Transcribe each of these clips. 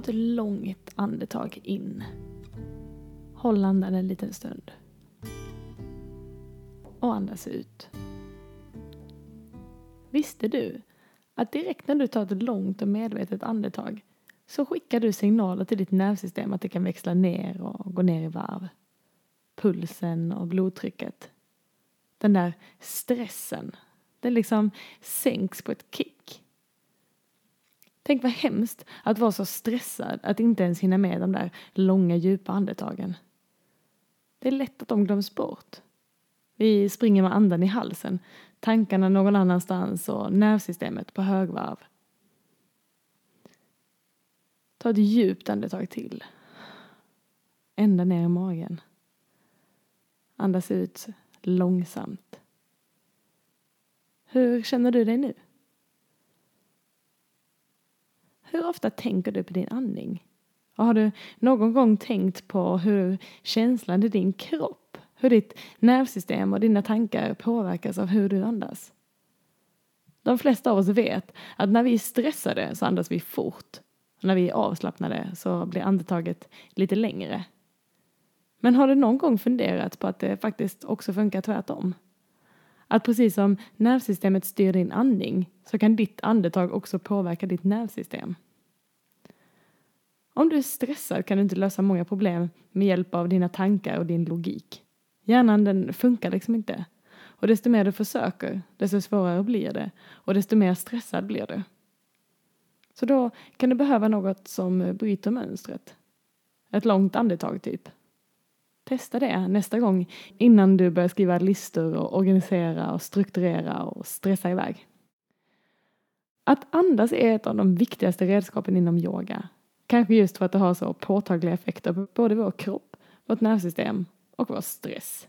Ta ett långt andetag in. Håll andan en liten stund. Och andas ut. Visste du att direkt när du tar ett långt och medvetet andetag så skickar du signaler till ditt nervsystem att det kan växla ner och gå ner i varv. Pulsen och blodtrycket. Den där stressen, den liksom sänks på ett kick. Tänk vad hemskt att vara så stressad att inte ens hinna med de där långa djupa andetagen. Det är lätt att de glöms bort. Vi springer med andan i halsen, tankarna någon annanstans och nervsystemet på högvarv. Ta ett djupt andetag till. Ända ner i magen. Andas ut långsamt. Hur känner du dig nu? Hur ofta tänker du på din andning? Och har du någon gång tänkt på hur känslan i din kropp, hur ditt nervsystem och dina tankar påverkas av hur du andas? De flesta av oss vet att när vi är stressade så andas vi fort. Och när vi är avslappnade så blir andetaget lite längre. Men har du någon gång funderat på att det faktiskt också funkar tvärtom? Att precis som nervsystemet styr din andning så kan ditt andetag också påverka ditt nervsystem. Om du är stressad kan du inte lösa många problem med hjälp av dina tankar och din logik. Hjärnan den funkar liksom inte. Och desto mer du försöker, desto svårare blir det och desto mer stressad blir du. Så då kan du behöva något som bryter mönstret. Ett långt andetag typ. Testa det nästa gång innan du börjar skriva listor och organisera och strukturera och stressa iväg. Att andas är ett av de viktigaste redskapen inom yoga. Kanske just för att det har så påtagliga effekter på både vår kropp, vårt nervsystem och vår stress.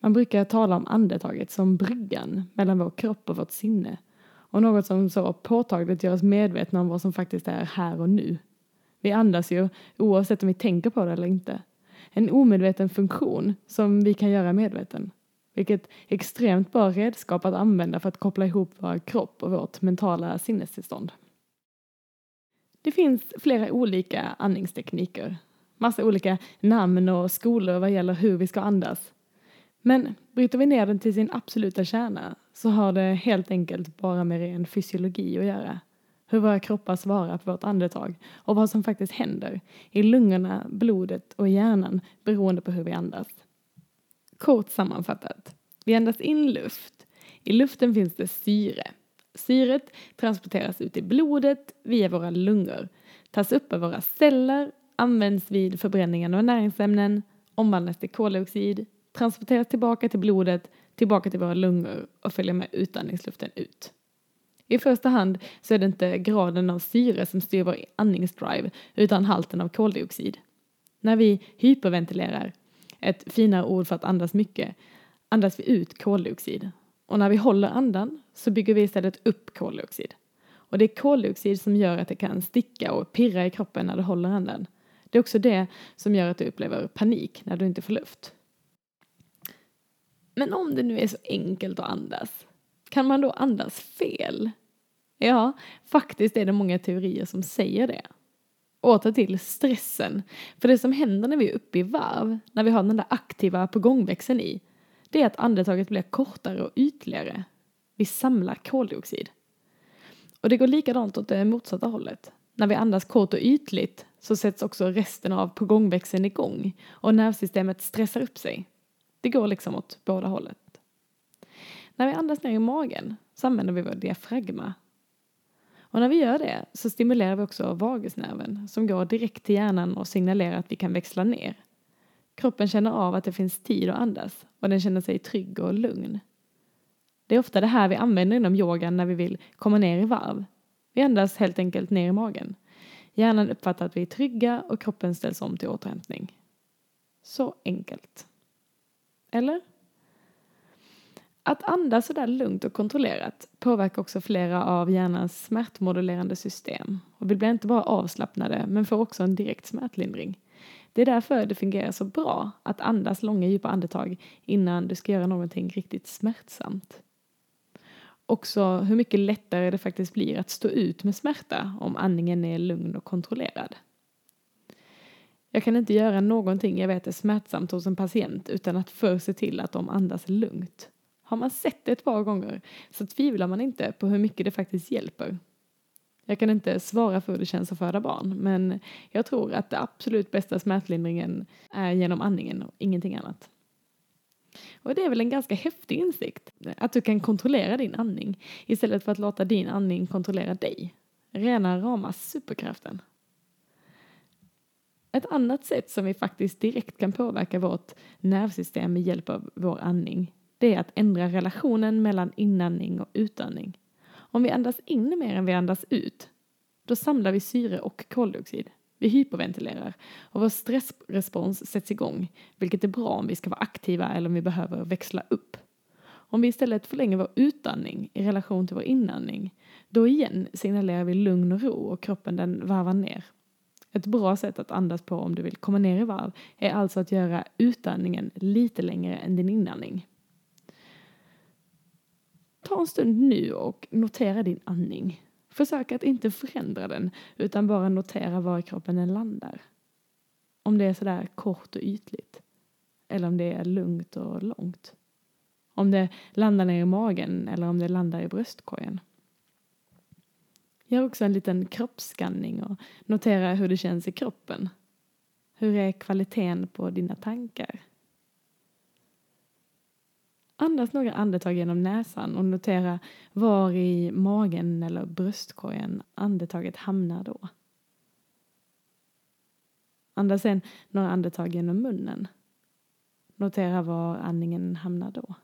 Man brukar tala om andetaget som bryggan mellan vår kropp och vårt sinne och något som så påtagligt gör oss medvetna om vad som faktiskt är här och nu. Vi andas ju oavsett om vi tänker på det eller inte en omedveten funktion som vi kan göra medveten. Vilket är extremt bra redskap att använda för att koppla ihop vår kropp och vårt mentala sinnestillstånd. Det finns flera olika andningstekniker. Massa olika namn och skolor vad gäller hur vi ska andas. Men bryter vi ner den till sin absoluta kärna så har det helt enkelt bara med ren fysiologi att göra hur våra kroppar svarar på vårt andetag och vad som faktiskt händer i lungorna, blodet och hjärnan beroende på hur vi andas. Kort sammanfattat, vi andas in luft. I luften finns det syre. Syret transporteras ut i blodet via våra lungor, tas upp av våra celler, används vid förbränningen av näringsämnen, omvandlas till koldioxid, transporteras tillbaka till blodet, tillbaka till våra lungor och följer med utandningsluften ut. I första hand så är det inte graden av syre som styr vår andningsdrive utan halten av koldioxid. När vi hyperventilerar, ett finare ord för att andas mycket, andas vi ut koldioxid. Och när vi håller andan så bygger vi istället upp koldioxid. Och det är koldioxid som gör att det kan sticka och pirra i kroppen när du håller andan. Det är också det som gör att du upplever panik när du inte får luft. Men om det nu är så enkelt att andas, kan man då andas fel? Ja, faktiskt är det många teorier som säger det. Åter till stressen. För det som händer när vi är uppe i varv, när vi har den där aktiva pågångväxeln i, det är att andetaget blir kortare och ytligare. Vi samlar koldioxid. Och det går likadant åt det motsatta hållet. När vi andas kort och ytligt så sätts också resten av pågångväxeln igång och nervsystemet stressar upp sig. Det går liksom åt båda hållet. När vi andas ner i magen så använder vi vår diafragma. Och när vi gör det så stimulerar vi också vagusnerven som går direkt till hjärnan och signalerar att vi kan växla ner. Kroppen känner av att det finns tid att andas och den känner sig trygg och lugn. Det är ofta det här vi använder inom yogan när vi vill komma ner i varv. Vi andas helt enkelt ner i magen. Hjärnan uppfattar att vi är trygga och kroppen ställs om till återhämtning. Så enkelt. Eller? Att andas sådär lugnt och kontrollerat påverkar också flera av hjärnans smärtmodulerande system. Och vi blir inte bara avslappnade men får också en direkt smärtlindring. Det är därför det fungerar så bra att andas långa djupa andetag innan du ska göra någonting riktigt smärtsamt. också hur mycket lättare det faktiskt blir att stå ut med smärta om andningen är lugn och kontrollerad. Jag kan inte göra någonting jag vet är smärtsamt hos en patient utan att först se till att de andas lugnt. Har man sett det ett par gånger så tvivlar man inte på hur mycket det faktiskt hjälper. Jag kan inte svara för hur det känns att föda barn men jag tror att det absolut bästa smärtlindringen är genom andningen och ingenting annat. Och det är väl en ganska häftig insikt, att du kan kontrollera din andning istället för att låta din andning kontrollera dig. Rena rama superkraften. Ett annat sätt som vi faktiskt direkt kan påverka vårt nervsystem med hjälp av vår andning, det är att ändra relationen mellan inandning och utandning. Om vi andas in mer än vi andas ut, då samlar vi syre och koldioxid. Vi hyperventilerar och vår stressrespons sätts igång, vilket är bra om vi ska vara aktiva eller om vi behöver växla upp. Om vi istället förlänger vår utandning i relation till vår inandning, då igen signalerar vi lugn och ro och kroppen den varvar ner. Ett bra sätt att andas på om du vill komma ner i varv är alltså att göra utandningen lite längre än din inandning. Ta en stund nu och notera din andning. Försök att inte förändra den utan bara notera var i kroppen den landar. Om det är sådär kort och ytligt. Eller om det är lugnt och långt. Om det landar ner i magen eller om det landar i bröstkorgen. Gör också en liten kroppsskanning och notera hur det känns i kroppen. Hur är kvaliteten på dina tankar? Andas några andetag genom näsan och notera var i magen eller bröstkorgen andetaget hamnar då. Andas sen några andetag genom munnen. Notera var andningen hamnar då.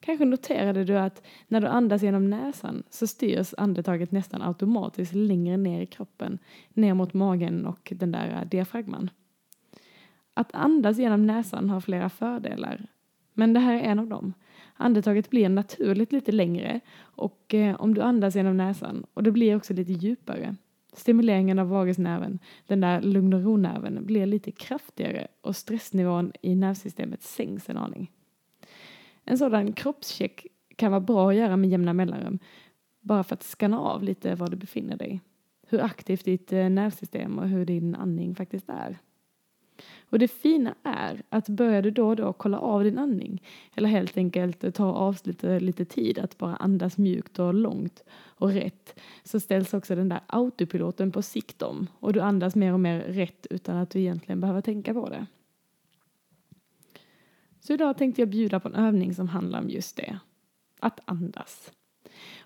Kanske noterade du att när du andas genom näsan så styrs andetaget nästan automatiskt längre ner i kroppen, ner mot magen och den där diafragman. Att andas genom näsan har flera fördelar, men det här är en av dem. Andetaget blir naturligt lite längre och eh, om du andas genom näsan och det blir också lite djupare. Stimuleringen av vagusnerven, den där lugn och ro-nerven, blir lite kraftigare och stressnivån i nervsystemet sänks en aning. En sådan kroppscheck kan vara bra att göra med jämna mellanrum, bara för att skanna av lite var du befinner dig. Hur aktivt ditt eh, nervsystem och hur din andning faktiskt är. Och det fina är att börjar du då och då kolla av din andning eller helt enkelt ta avsluta lite tid att bara andas mjukt och långt och rätt så ställs också den där autopiloten på sikt om och du andas mer och mer rätt utan att du egentligen behöver tänka på det. Så idag tänkte jag bjuda på en övning som handlar om just det, att andas.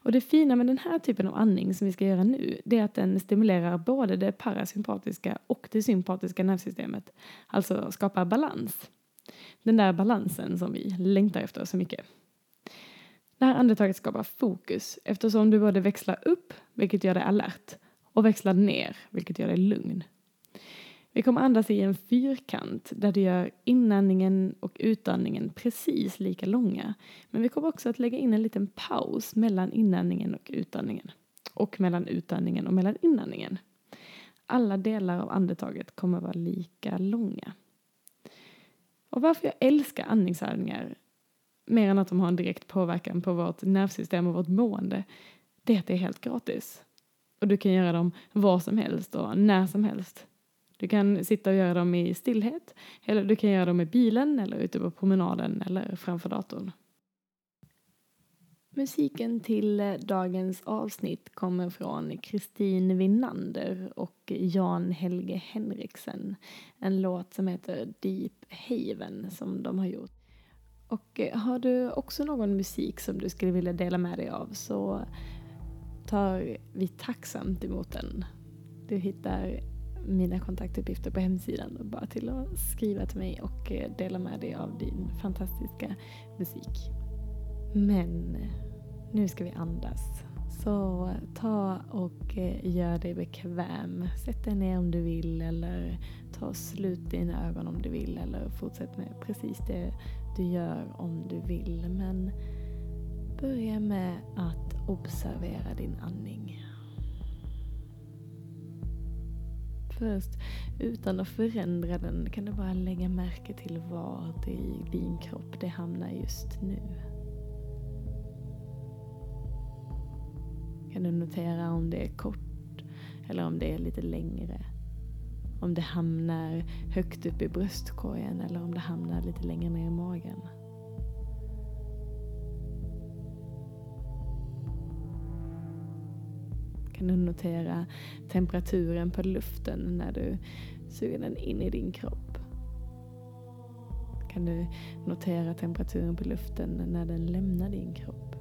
Och det fina med den här typen av andning som vi ska göra nu, det är att den stimulerar både det parasympatiska och det sympatiska nervsystemet. Alltså skapar balans. Den där balansen som vi längtar efter så mycket. Det här andetaget skapar fokus eftersom du både växlar upp, vilket gör dig alert, och växlar ner, vilket gör dig lugn. Vi kommer andas i en fyrkant där du gör inandningen och utandningen precis lika långa. Men vi kommer också att lägga in en liten paus mellan inandningen och utandningen. Och mellan utandningen och mellan inandningen. Alla delar av andetaget kommer vara lika långa. Och varför jag älskar andningsövningar mer än att de har en direkt påverkan på vårt nervsystem och vårt mående, det är att det är helt gratis. Och du kan göra dem var som helst och när som helst. Du kan sitta och göra dem i stillhet eller du kan göra dem i bilen eller ute på promenaden eller framför datorn. Musiken till eh, dagens avsnitt kommer från Kristin Winnander och Jan Helge Henriksen. En låt som heter Deep Haven som de har gjort. Och eh, har du också någon musik som du skulle vilja dela med dig av så tar vi tacksamt emot den. Du hittar mina kontaktuppgifter på hemsidan. Bara till att skriva till mig och eh, dela med dig av din fantastiska musik. Men eh, nu ska vi andas. Så ta och eh, gör dig bekväm. Sätt dig ner om du vill eller ta slut dina ögon om du vill eller fortsätt med precis det du gör om du vill. Men börja med att observera din andning. först. Utan att förändra den kan du bara lägga märke till var det i din kropp det hamnar just nu. Kan du notera om det är kort eller om det är lite längre? Om det hamnar högt upp i bröstkorgen eller om det hamnar lite längre ner i magen? Kan du notera temperaturen på luften när du suger den in i din kropp? Kan du notera temperaturen på luften när den lämnar din kropp?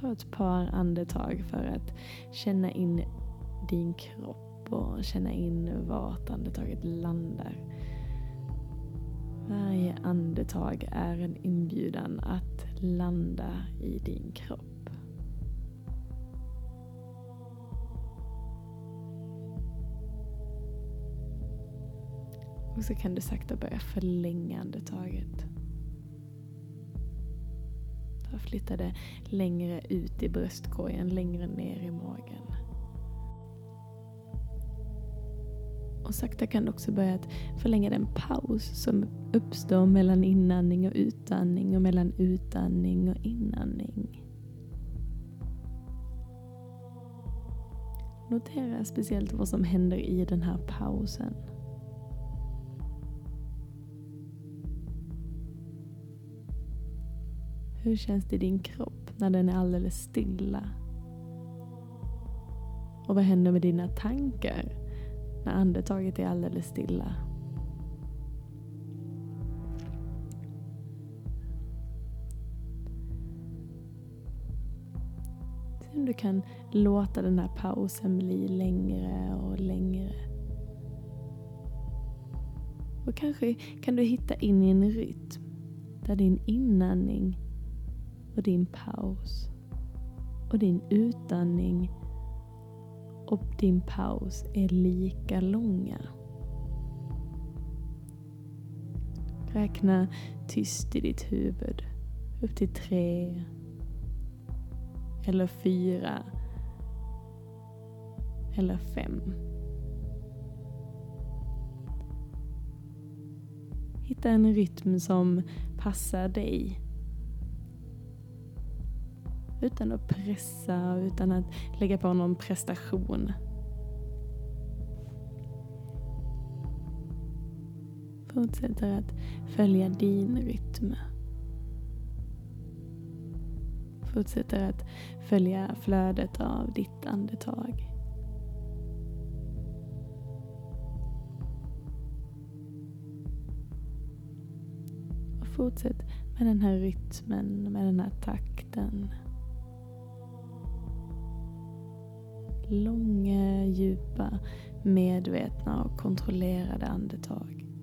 Ta ett par andetag för att känna in din kropp och känna in vart andetaget landar. Varje andetag är en inbjudan att landa i din kropp. Och så kan du sakta börja förlänga andetaget. Flytta det längre ut i bröstkorgen, längre ner i magen. Och sakta kan du också börja förlänga den paus som uppstår mellan inandning och utandning och mellan utandning och inandning. Notera speciellt vad som händer i den här pausen. Hur känns det i din kropp när den är alldeles stilla? Och vad händer med dina tankar när andetaget är alldeles stilla? Kan låta den här pausen bli längre och längre. Och kanske kan du hitta in i en rytm där din inandning och din paus och din utandning och din paus är lika långa. Räkna tyst i ditt huvud upp till tre eller fyra eller fem. Hitta en rytm som passar dig utan att pressa, utan att lägga på någon prestation. Fortsätter att följa din rytm. Fortsätter att följa flödet av ditt andetag. Och fortsätt med den här rytmen, med den här takten. långa, djupa, medvetna och kontrollerade andetag.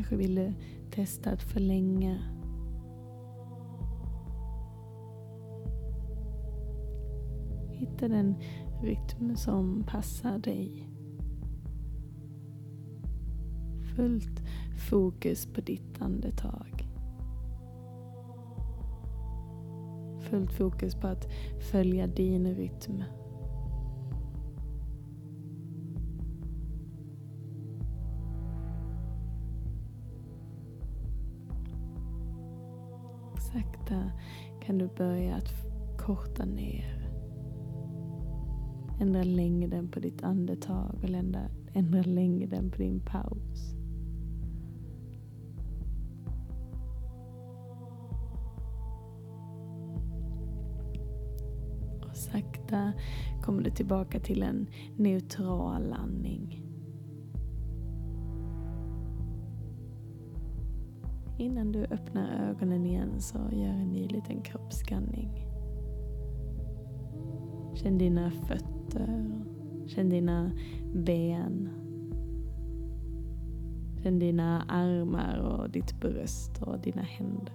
Kanske vill du testa att förlänga Hitta den rytm som passar dig. Fullt fokus på ditt andetag. Fullt fokus på att följa din rytm. Sakta kan du börja att korta ner. Ändra längden på ditt andetag och ändra, ändra längden på din paus. Och sakta kommer du tillbaka till en neutral landning. Innan du öppnar ögonen igen så gör en ny liten kroppsskanning. Känn dina fötter, känn dina ben. Känn dina armar och ditt bröst och dina händer.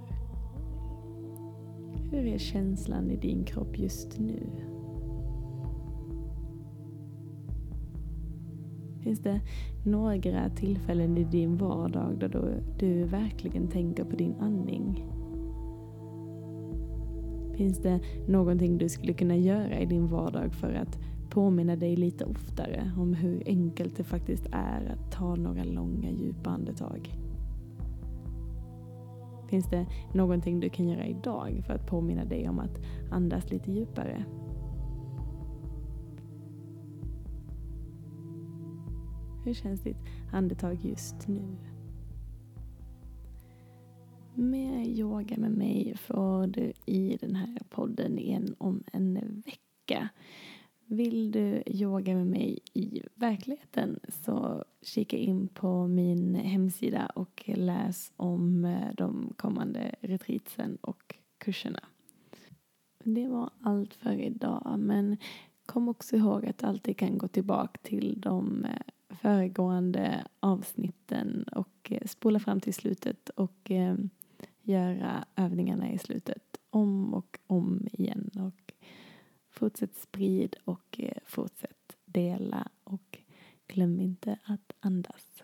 Hur är känslan i din kropp just nu? Finns det några tillfällen i din vardag där du, du verkligen tänker på din andning? Finns det någonting du skulle kunna göra i din vardag för att påminna dig lite oftare om hur enkelt det faktiskt är att ta några långa djupa andetag? Finns det någonting du kan göra idag för att påminna dig om att andas lite djupare? Hur känns ditt andetag just nu? Mer yoga med mig får du i den här podden igen om en vecka. Vill du yoga med mig i verkligheten så kika in på min hemsida och läs om eh, de kommande retreatsen och kurserna. Det var allt för idag men kom också ihåg att du alltid kan gå tillbaka till de eh, föregående avsnitten och eh, spola fram till slutet och eh, göra övningarna i slutet om och om igen. Och fortsätt sprid och eh, fortsätt dela och glöm inte att andas.